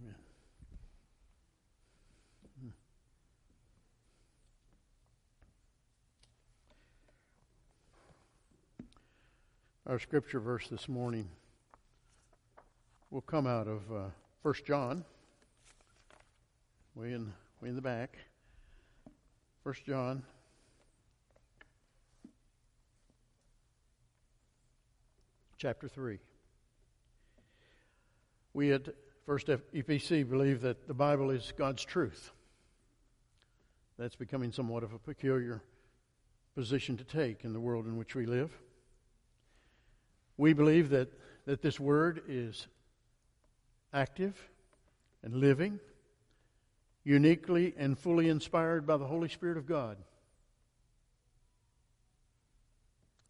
Amen. Our scripture verse this morning will come out of uh, 1 John, way in, way in the back. 1 John chapter 3. We at First EPC believe that the Bible is God's truth. That's becoming somewhat of a peculiar position to take in the world in which we live. We believe that, that this word is active and living, uniquely and fully inspired by the Holy Spirit of God.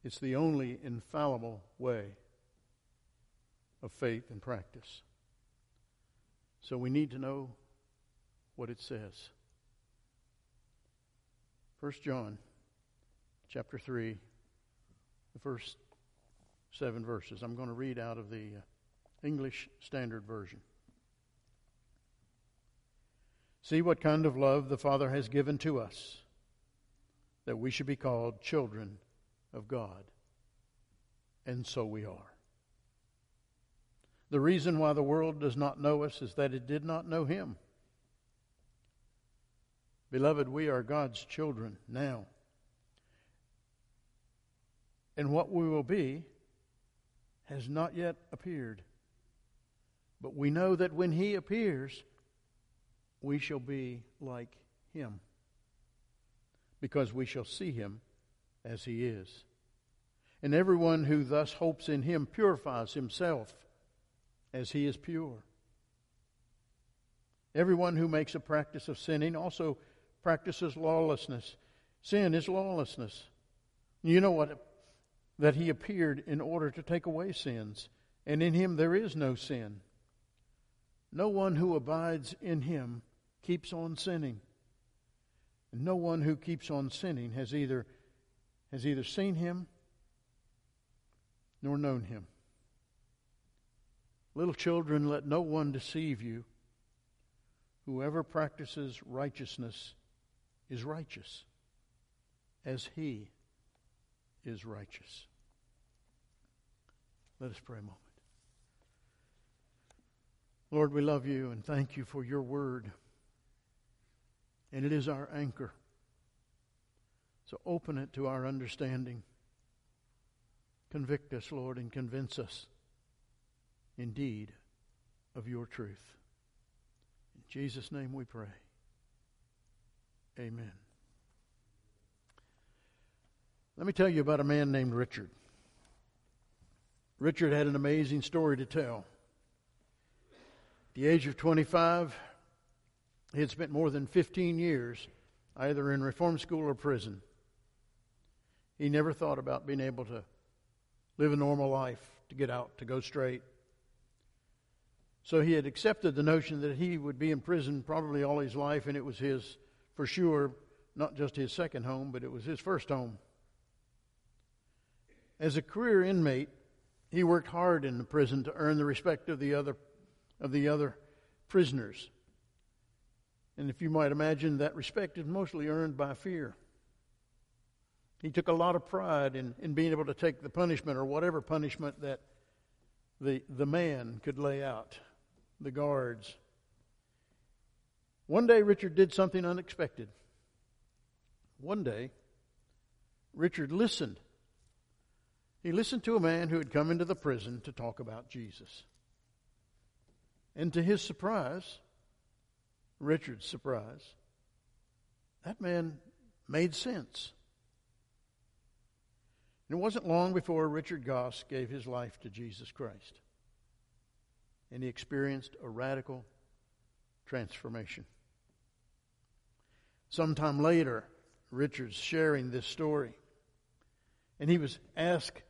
It's the only infallible way of faith and practice. So we need to know what it says. 1 John chapter 3, the first seven verses. I'm going to read out of the uh, English Standard Version. See what kind of love the Father has given to us, that we should be called children of God. And so we are. The reason why the world does not know us is that it did not know Him. Beloved, we are God's children now. And what we will be has not yet appeared. But we know that when he appears, we shall be like him, because we shall see him as he is. And everyone who thus hopes in him purifies himself as he is pure. Everyone who makes a practice of sinning also practices lawlessness. Sin is lawlessness. You know what that he appeared in order to take away sins, and in him there is no sin. No one who abides in him keeps on sinning. And no one who keeps on sinning has either has either seen him nor known him. Little children, let no one deceive you. Whoever practices righteousness is righteous, as he is righteous. Let us pray a moment. Lord, we love you and thank you for your word. And it is our anchor. So open it to our understanding. Convict us, Lord, and convince us indeed of your truth. In Jesus' name we pray. Amen. Let me tell you about a man named Richard. Richard had an amazing story to tell. At the age of 25, he had spent more than 15 years either in reform school or prison. He never thought about being able to live a normal life, to get out, to go straight. So he had accepted the notion that he would be in prison probably all his life, and it was his, for sure, not just his second home, but it was his first home. As a career inmate, he worked hard in the prison to earn the respect of the other of the other prisoners. And if you might imagine, that respect is mostly earned by fear. He took a lot of pride in, in being able to take the punishment or whatever punishment that the, the man could lay out, the guards. One day, Richard did something unexpected. One day, Richard listened he listened to a man who had come into the prison to talk about Jesus. And to his surprise, Richard's surprise, that man made sense. And it wasn't long before Richard Goss gave his life to Jesus Christ. And he experienced a radical transformation. Sometime later, Richard's sharing this story. And he was asked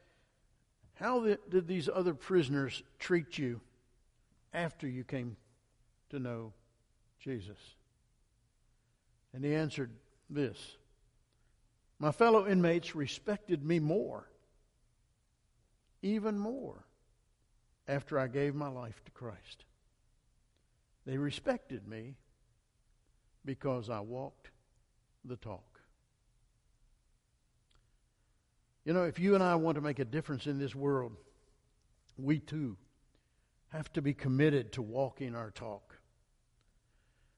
how did these other prisoners treat you after you came to know Jesus? And he answered this My fellow inmates respected me more, even more, after I gave my life to Christ. They respected me because I walked the talk. You know, if you and I want to make a difference in this world, we too have to be committed to walking our talk.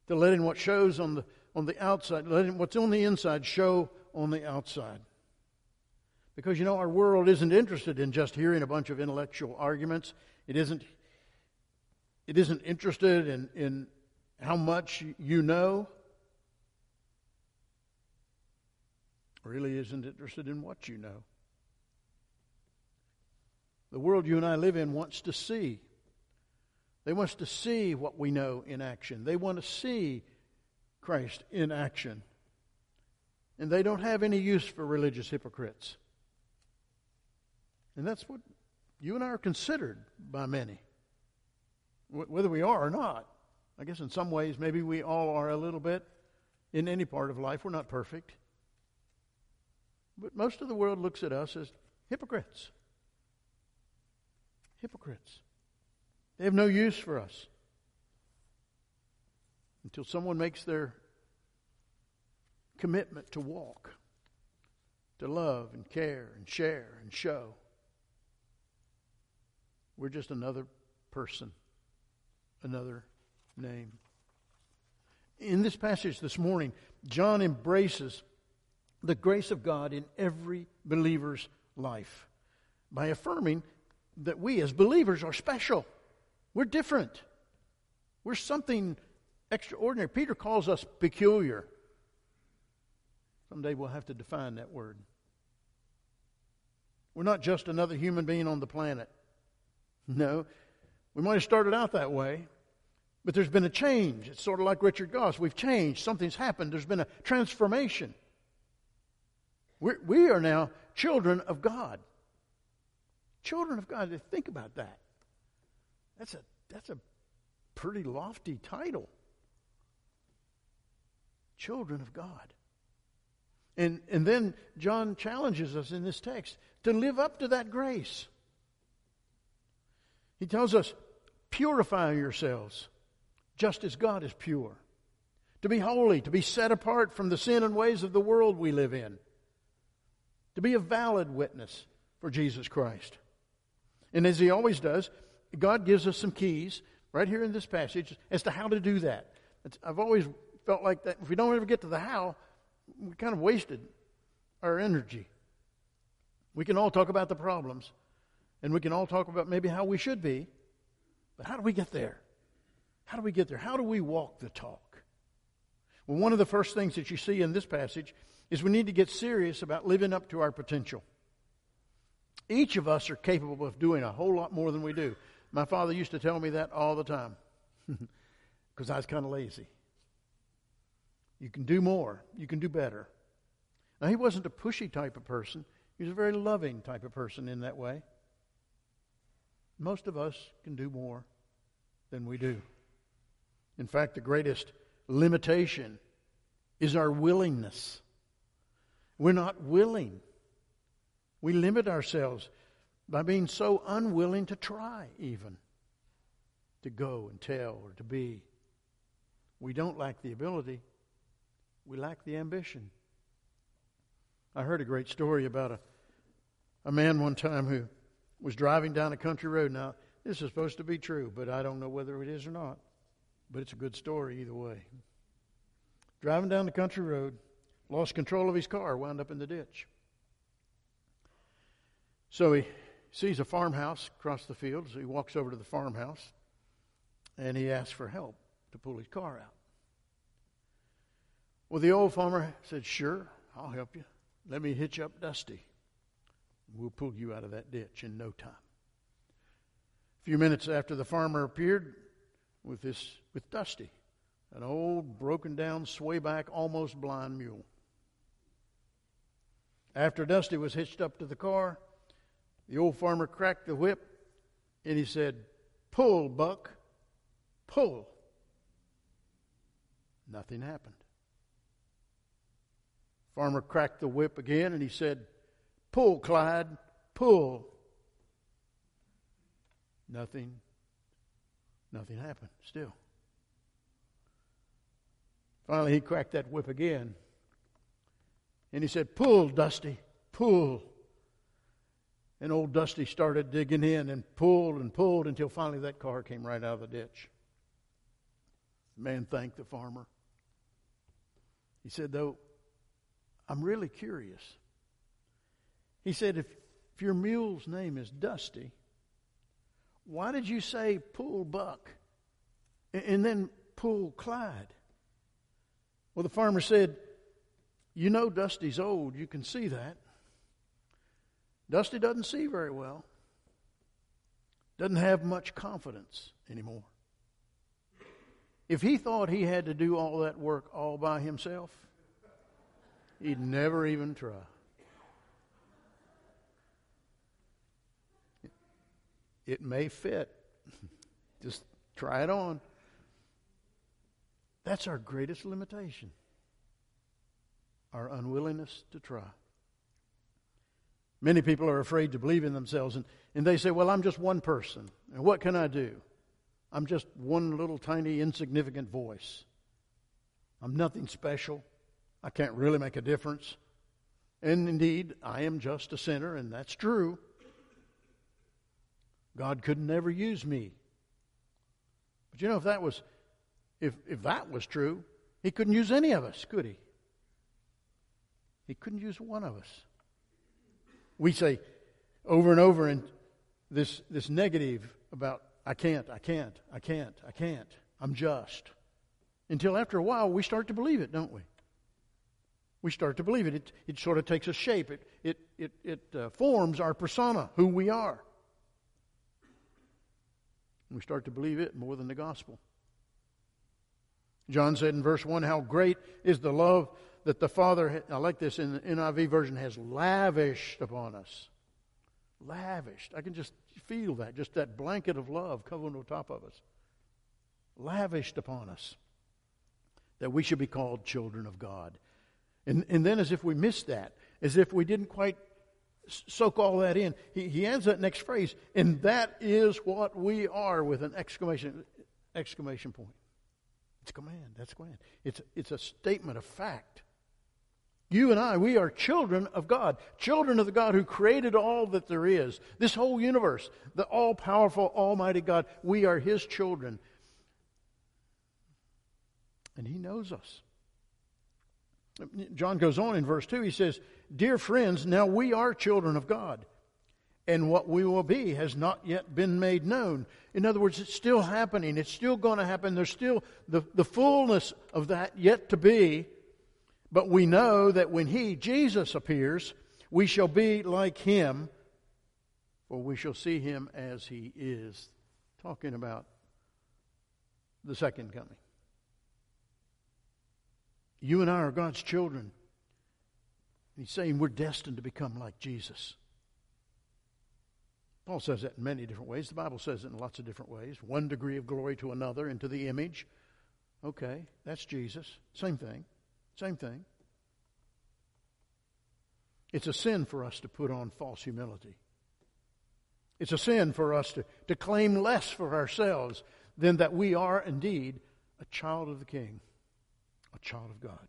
To letting what shows on the, on the outside, letting what's on the inside show on the outside. Because, you know, our world isn't interested in just hearing a bunch of intellectual arguments. It isn't it isn't interested in, in how much you know, really isn't interested in what you know. The world you and I live in wants to see. They want to see what we know in action. They want to see Christ in action. And they don't have any use for religious hypocrites. And that's what you and I are considered by many whether we are or not. I guess in some ways, maybe we all are a little bit in any part of life. We're not perfect. But most of the world looks at us as hypocrites. Hypocrites. They have no use for us until someone makes their commitment to walk, to love and care and share and show. We're just another person another name. In this passage this morning, John embraces the grace of God in every believer's life by affirming that we as believers are special. We're different. We're something extraordinary. Peter calls us peculiar. Someday we'll have to define that word. We're not just another human being on the planet. No, we might have started out that way, but there's been a change. It's sort of like Richard Goss. We've changed. Something's happened. There's been a transformation. We're, we are now children of God. Children of God. Think about that. That's a, that's a pretty lofty title. Children of God. And, and then John challenges us in this text to live up to that grace. He tells us, purify yourselves just as God is pure. To be holy, to be set apart from the sin and ways of the world we live in. To be a valid witness for Jesus Christ. And as He always does, God gives us some keys right here in this passage as to how to do that. It's, I've always felt like that if we don't ever get to the how, we kind of wasted our energy. We can all talk about the problems, and we can all talk about maybe how we should be, but how do we get there? How do we get there? How do we walk the talk? Well, one of the first things that you see in this passage is we need to get serious about living up to our potential. Each of us are capable of doing a whole lot more than we do. My father used to tell me that all the time because I was kind of lazy. You can do more, you can do better. Now, he wasn't a pushy type of person, he was a very loving type of person in that way. Most of us can do more than we do. In fact, the greatest limitation is our willingness. We're not willing. We limit ourselves by being so unwilling to try, even to go and tell or to be. We don't lack the ability, we lack the ambition. I heard a great story about a, a man one time who was driving down a country road. Now, this is supposed to be true, but I don't know whether it is or not but it's a good story either way. Driving down the country road, lost control of his car, wound up in the ditch. So he sees a farmhouse across the field, so he walks over to the farmhouse and he asks for help to pull his car out. Well, the old farmer said, Sure, I'll help you. Let me hitch up Dusty. We'll pull you out of that ditch in no time. A few minutes after the farmer appeared, with this with Dusty, an old broken down swayback, almost blind mule. After Dusty was hitched up to the car, the old farmer cracked the whip and he said, Pull, Buck, pull. Nothing happened. Farmer cracked the whip again and he said, Pull, Clyde, pull. Nothing Nothing happened still. Finally, he cracked that whip again. And he said, Pull, Dusty, pull. And old Dusty started digging in and pulled and pulled until finally that car came right out of the ditch. The man thanked the farmer. He said, Though, I'm really curious. He said, If, if your mule's name is Dusty, why did you say pull Buck and, and then pull Clyde? Well, the farmer said, You know Dusty's old. You can see that. Dusty doesn't see very well, doesn't have much confidence anymore. If he thought he had to do all that work all by himself, he'd never even try. It may fit. Just try it on. That's our greatest limitation our unwillingness to try. Many people are afraid to believe in themselves, and, and they say, Well, I'm just one person, and what can I do? I'm just one little tiny insignificant voice. I'm nothing special. I can't really make a difference. And indeed, I am just a sinner, and that's true. God could never use me. But you know, if that was if if that was true, he couldn't use any of us, could he? He couldn't use one of us we say over and over in this, this negative about, I can't, I can't, I can't, I can't, I'm just. Until after a while, we start to believe it, don't we? We start to believe it. It, it sort of takes a shape, it, it, it, it uh, forms our persona, who we are. And we start to believe it more than the gospel. John said in verse 1 How great is the love that the Father, I like this in the NIV version, has lavished upon us. Lavished. I can just feel that, just that blanket of love covering on top of us. Lavished upon us. That we should be called children of God. And, and then, as if we missed that, as if we didn't quite soak all that in, he, he ends that next phrase, and that is what we are with an exclamation, exclamation point. It's a command. That's command. It's, it's a statement of fact. You and I, we are children of God, children of the God who created all that there is, this whole universe, the all powerful, almighty God. We are His children. And He knows us. John goes on in verse 2, he says, Dear friends, now we are children of God, and what we will be has not yet been made known. In other words, it's still happening, it's still going to happen. There's still the, the fullness of that yet to be. But we know that when He, Jesus, appears, we shall be like Him, for we shall see Him as He is. Talking about the second coming. You and I are God's children. He's saying we're destined to become like Jesus. Paul says that in many different ways. The Bible says it in lots of different ways. One degree of glory to another, into the image. Okay, that's Jesus. Same thing. Same thing. It's a sin for us to put on false humility. It's a sin for us to, to claim less for ourselves than that we are indeed a child of the King, a child of God.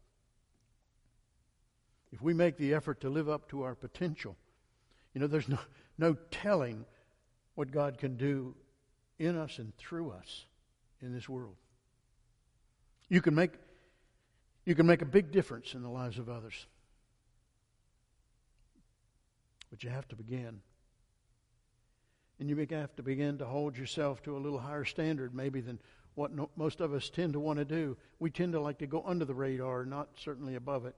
If we make the effort to live up to our potential, you know, there's no, no telling what God can do in us and through us in this world. You can make you can make a big difference in the lives of others. But you have to begin. And you have to begin to hold yourself to a little higher standard, maybe, than what no, most of us tend to want to do. We tend to like to go under the radar, not certainly above it.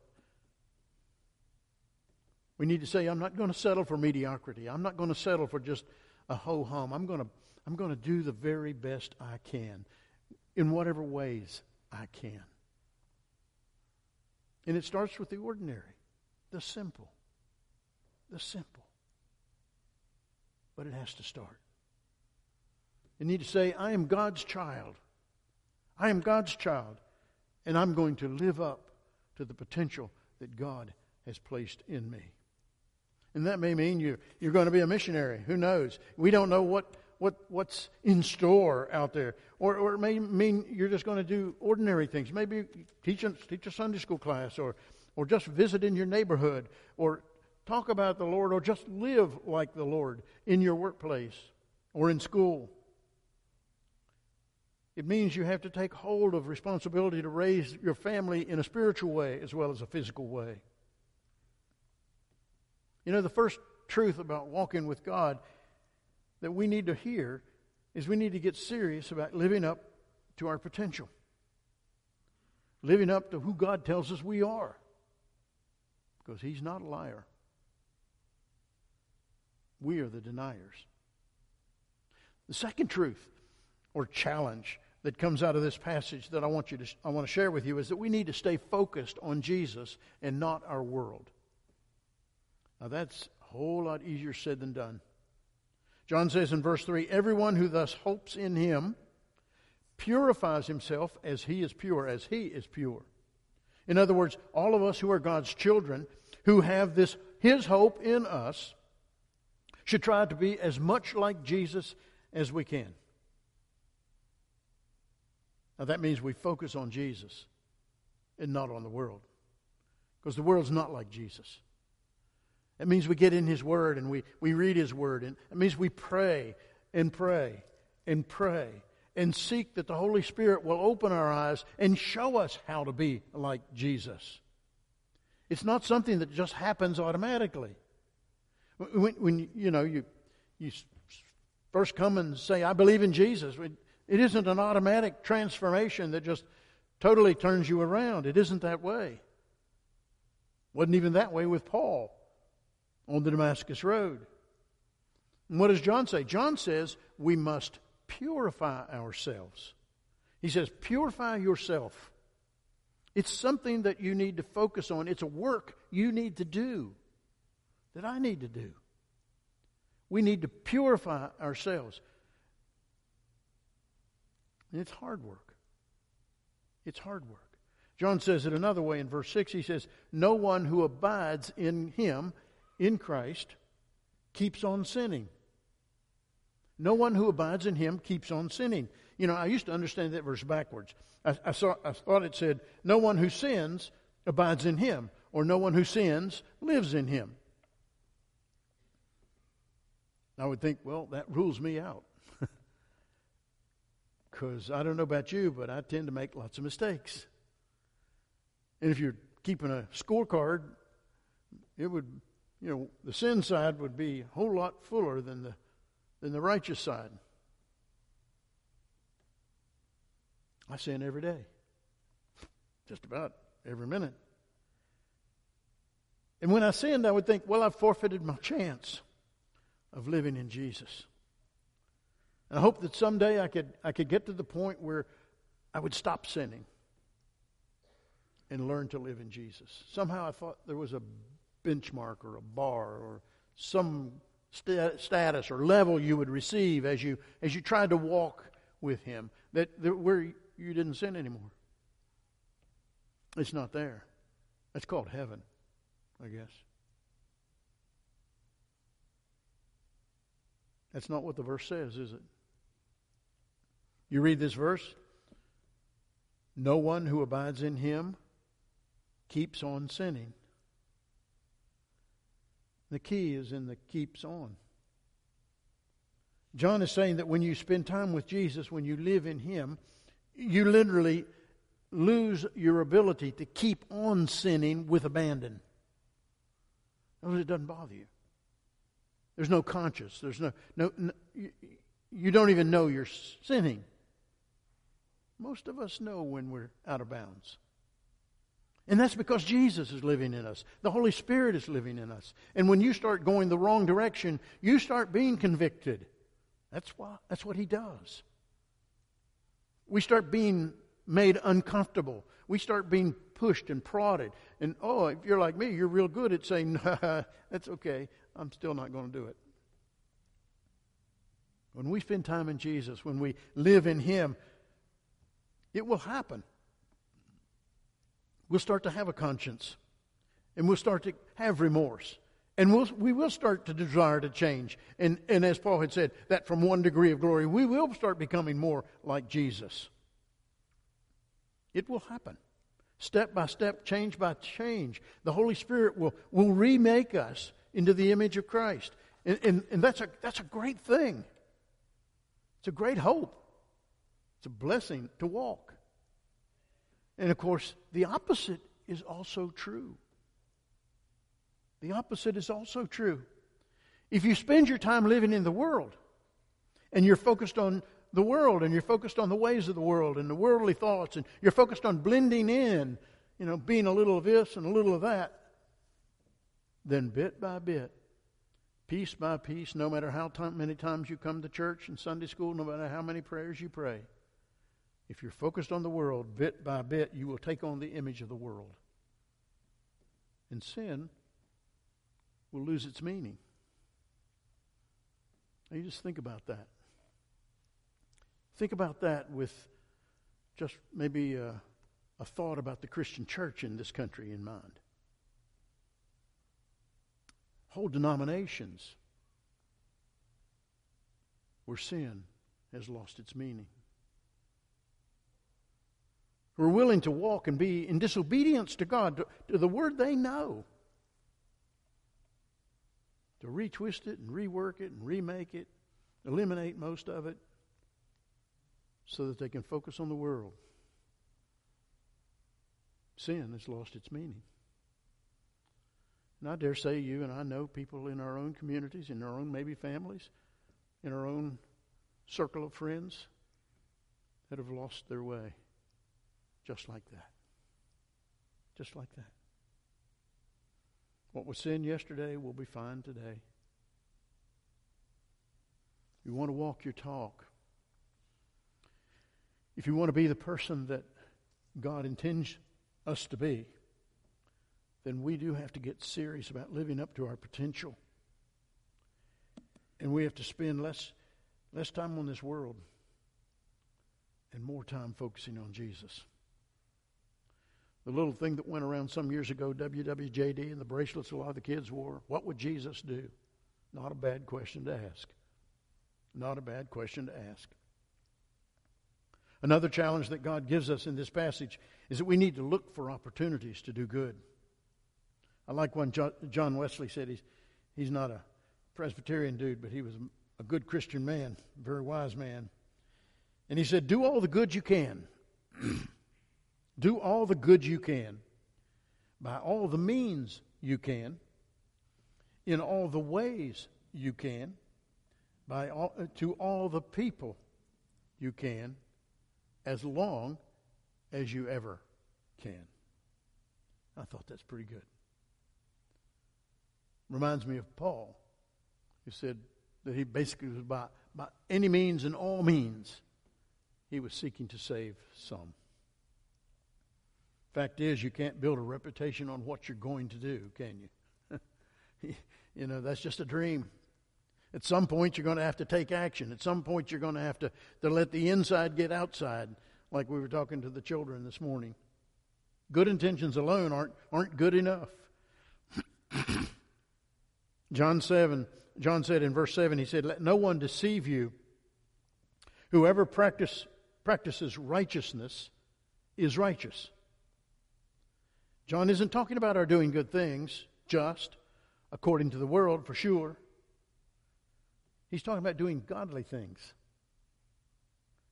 We need to say, I'm not going to settle for mediocrity. I'm not going to settle for just a ho hum. I'm going to, I'm going to do the very best I can in whatever ways I can. And it starts with the ordinary, the simple. The simple. But it has to start. You need to say, I am God's child. I am God's child. And I'm going to live up to the potential that God has placed in me. And that may mean you, you're going to be a missionary. Who knows? We don't know what, what, what's in store out there. Or, or it may mean you're just going to do ordinary things. Maybe teach a, teach a Sunday school class or, or just visit in your neighborhood or talk about the Lord or just live like the Lord in your workplace or in school. It means you have to take hold of responsibility to raise your family in a spiritual way as well as a physical way. You know, the first truth about walking with God that we need to hear is we need to get serious about living up to our potential, living up to who God tells us we are, because He's not a liar. We are the deniers. The second truth or challenge that comes out of this passage that I want you to I want to share with you is that we need to stay focused on Jesus and not our world. Now that's a whole lot easier said than done. John says in verse 3 Everyone who thus hopes in him purifies himself as he is pure, as he is pure. In other words, all of us who are God's children, who have this his hope in us, should try to be as much like Jesus as we can. Now, that means we focus on Jesus and not on the world. Because the world's not like Jesus. It means we get in His Word and we, we read His Word. And it means we pray and pray and pray and seek that the Holy Spirit will open our eyes and show us how to be like Jesus. It's not something that just happens automatically. When, when you know you, you first come and say, "I believe in Jesus," it isn't an automatic transformation that just totally turns you around. It isn't that way. wasn't even that way with Paul on the Damascus Road. And what does John say? John says we must purify ourselves. He says, purify yourself. It's something that you need to focus on. It's a work you need to do, that I need to do. We need to purify ourselves. And it's hard work. It's hard work. John says it another way in verse 6. He says, No one who abides in him in Christ keeps on sinning. No one who abides in him keeps on sinning. You know, I used to understand that verse backwards. I, I, saw, I thought it said, No one who sins abides in him, or no one who sins lives in him. I would think, well, that rules me out. Because I don't know about you, but I tend to make lots of mistakes. And if you're keeping a scorecard, it would you know, the sin side would be a whole lot fuller than the, than the righteous side. I sin every day, just about every minute. And when I sinned, I would think, well, I've forfeited my chance of living in Jesus. And I hope that someday I could, I could get to the point where I would stop sinning and learn to live in Jesus. Somehow I thought there was a benchmark or a bar or some st- status or level you would receive as you as you tried to walk with him that, that where you didn't sin anymore. It's not there. That's called heaven i guess. That's not what the verse says is it you read this verse no one who abides in him keeps on sinning the key is in the keeps on. John is saying that when you spend time with Jesus, when you live in Him, you literally lose your ability to keep on sinning with abandon. it doesn't bother you. There's no conscience. There's no, no, no you don't even know you're sinning. Most of us know when we're out of bounds. And that's because Jesus is living in us. The Holy Spirit is living in us. And when you start going the wrong direction, you start being convicted. That's why that's what he does. We start being made uncomfortable. We start being pushed and prodded. And oh, if you're like me, you're real good at saying, nah, that's okay. I'm still not going to do it. When we spend time in Jesus, when we live in Him, it will happen we'll start to have a conscience and we'll start to have remorse And we'll, we will start to desire to change. And, and as Paul had said, that from one degree of glory, we will start becoming more like Jesus. It will happen. Step by step, change by change. The Holy Spirit will, will remake us into the image of Christ. And, and, and that's, a, that's a great thing. It's a great hope. It's a blessing to walk. And of course, the opposite is also true. The opposite is also true. If you spend your time living in the world and you're focused on the world and you're focused on the ways of the world and the worldly thoughts and you're focused on blending in, you know, being a little of this and a little of that, then bit by bit, piece by piece, no matter how many times you come to church and Sunday school, no matter how many prayers you pray, if you're focused on the world, bit by bit, you will take on the image of the world. And sin will lose its meaning. Now you just think about that. Think about that with just maybe a, a thought about the Christian church in this country in mind. Whole denominations where sin has lost its meaning. Who are willing to walk and be in disobedience to God, to, to the word they know to retwist it and rework it and remake it, eliminate most of it, so that they can focus on the world. Sin has lost its meaning. And I dare say you and I know people in our own communities, in our own maybe families, in our own circle of friends that have lost their way just like that. Just like that. What was sin yesterday will be fine today. You want to walk your talk. If you want to be the person that God intends us to be, then we do have to get serious about living up to our potential. And we have to spend less, less time on this world and more time focusing on Jesus. The little thing that went around some years ago, WWJD, and the bracelets a lot of the kids wore. What would Jesus do? Not a bad question to ask. Not a bad question to ask. Another challenge that God gives us in this passage is that we need to look for opportunities to do good. I like when John Wesley said he's, he's not a Presbyterian dude, but he was a good Christian man, very wise man. And he said, Do all the good you can. Do all the good you can by all the means you can, in all the ways you can, by all, uh, to all the people you can, as long as you ever can. I thought that's pretty good. Reminds me of Paul, who said that he basically was by, by any means and all means, he was seeking to save some. Fact is, you can't build a reputation on what you're going to do, can you? you know, that's just a dream. At some point, you're going to have to take action. At some point, you're going to have to, to let the inside get outside, like we were talking to the children this morning. Good intentions alone aren't, aren't good enough. John 7, John said in verse 7, he said, Let no one deceive you. Whoever practice, practices righteousness is righteous John isn't talking about our doing good things, just, according to the world, for sure. He's talking about doing godly things.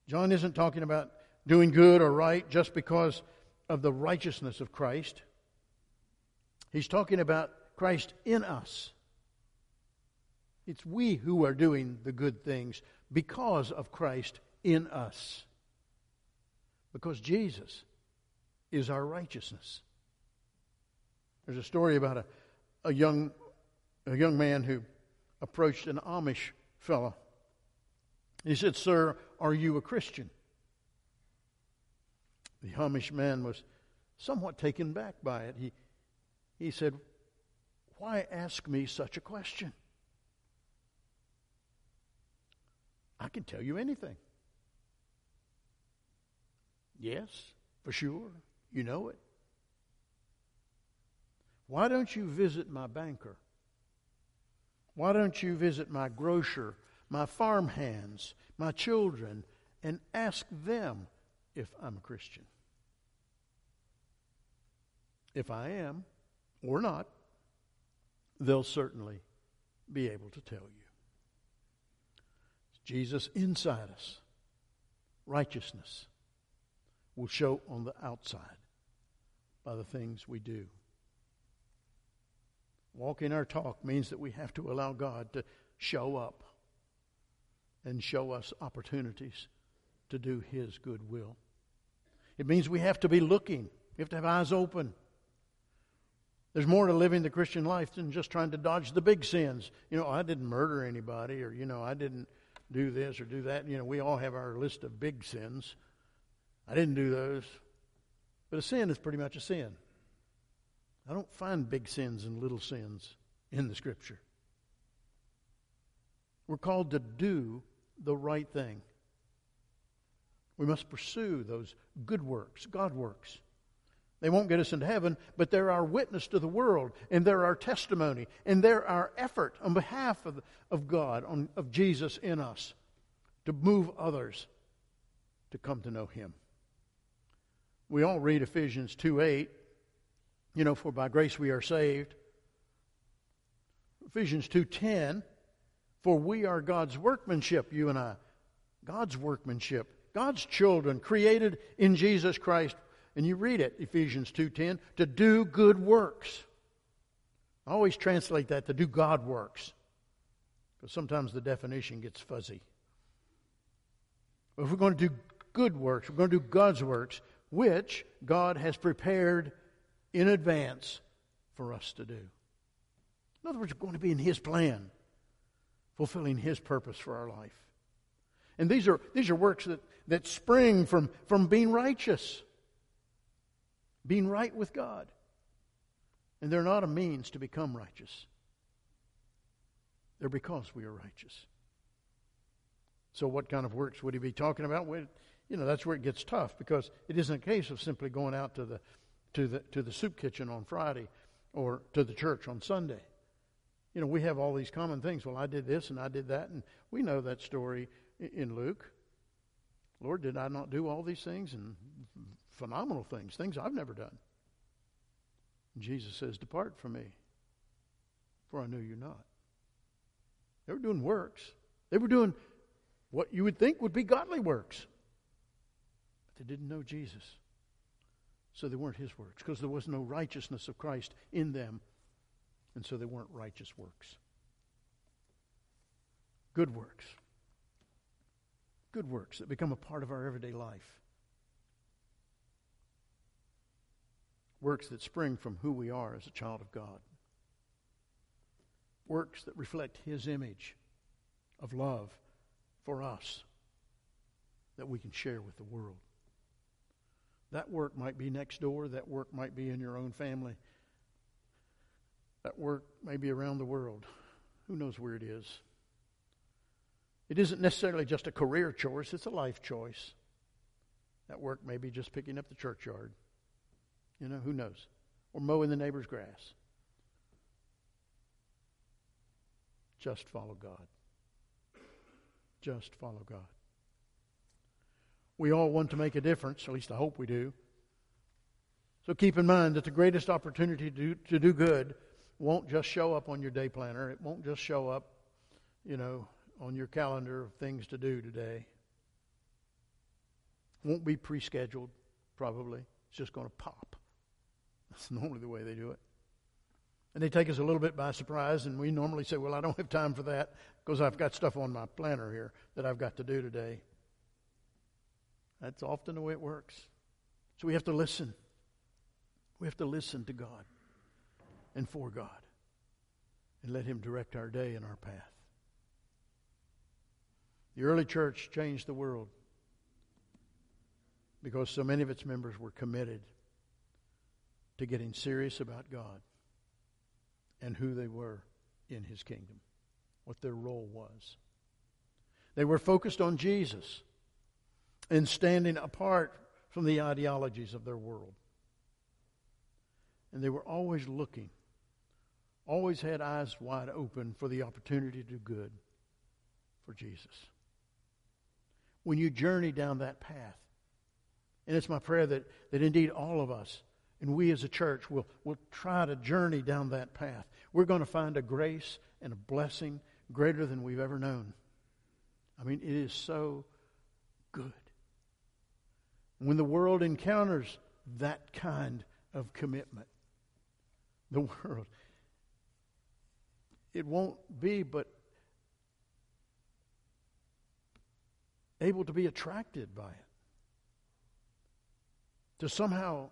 John isn't talking about doing good or right just because of the righteousness of Christ. He's talking about Christ in us. It's we who are doing the good things because of Christ in us. Because Jesus is our righteousness. There's a story about a, a young a young man who approached an Amish fellow. He said, Sir, are you a Christian? The Amish man was somewhat taken back by it. He, he said, Why ask me such a question? I can tell you anything. Yes, for sure. You know it. Why don't you visit my banker Why don't you visit my grocer, my farm hands, my children, and ask them if I'm a Christian? If I am, or not, they'll certainly be able to tell you. Jesus inside us, righteousness will show on the outside by the things we do. Walking our talk means that we have to allow God to show up and show us opportunities to do His good will. It means we have to be looking, we have to have eyes open. There's more to living the Christian life than just trying to dodge the big sins. You know, I didn't murder anybody, or, you know, I didn't do this or do that. You know, we all have our list of big sins. I didn't do those. But a sin is pretty much a sin. I don't find big sins and little sins in the Scripture. We're called to do the right thing. We must pursue those good works, God works. They won't get us into heaven, but they're our witness to the world, and they're our testimony, and they're our effort on behalf of, of God, on, of Jesus in us, to move others to come to know Him. We all read Ephesians 2 8, you know, for by grace we are saved. Ephesians 2:10, for we are God's workmanship, you and I. God's workmanship, God's children created in Jesus Christ. And you read it, Ephesians 2:10, to do good works. I always translate that to do God works. Because sometimes the definition gets fuzzy. But if we're going to do good works, we're going to do God's works, which God has prepared in advance for us to do. In other words, we're going to be in His plan, fulfilling His purpose for our life. And these are, these are works that, that spring from, from being righteous, being right with God. And they're not a means to become righteous, they're because we are righteous. So, what kind of works would he be talking about? Well, you know, that's where it gets tough because it isn't a case of simply going out to the to the, to the soup kitchen on Friday or to the church on Sunday. You know, we have all these common things. Well, I did this and I did that, and we know that story in Luke. Lord, did I not do all these things and phenomenal things, things I've never done? And Jesus says, Depart from me, for I knew you not. They were doing works. They were doing what you would think would be godly works. But they didn't know Jesus. So they weren't his works because there was no righteousness of Christ in them. And so they weren't righteous works. Good works. Good works that become a part of our everyday life. Works that spring from who we are as a child of God. Works that reflect his image of love for us that we can share with the world. That work might be next door. That work might be in your own family. That work may be around the world. Who knows where it is? It isn't necessarily just a career choice, it's a life choice. That work may be just picking up the churchyard. You know, who knows? Or mowing the neighbor's grass. Just follow God. Just follow God. We all want to make a difference, at least I hope we do. So keep in mind that the greatest opportunity to do, to do good won't just show up on your day planner. It won't just show up, you know, on your calendar of things to do today. Won't be pre scheduled, probably. It's just going to pop. That's normally the way they do it. And they take us a little bit by surprise, and we normally say, Well, I don't have time for that because I've got stuff on my planner here that I've got to do today. That's often the way it works. So we have to listen. We have to listen to God and for God and let Him direct our day and our path. The early church changed the world because so many of its members were committed to getting serious about God and who they were in His kingdom, what their role was. They were focused on Jesus and standing apart from the ideologies of their world. And they were always looking always had eyes wide open for the opportunity to do good for Jesus. When you journey down that path, and it's my prayer that, that indeed all of us and we as a church will, will try to journey down that path. We're going to find a grace and a blessing greater than we've ever known. I mean, it is so good. When the world encounters that kind of commitment, the world, it won't be but able to be attracted by it. To somehow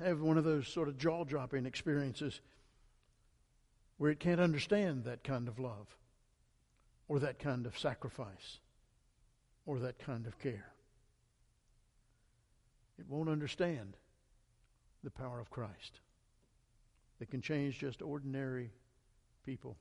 have one of those sort of jaw dropping experiences where it can't understand that kind of love or that kind of sacrifice or that kind of care. It won't understand the power of Christ. That can change just ordinary people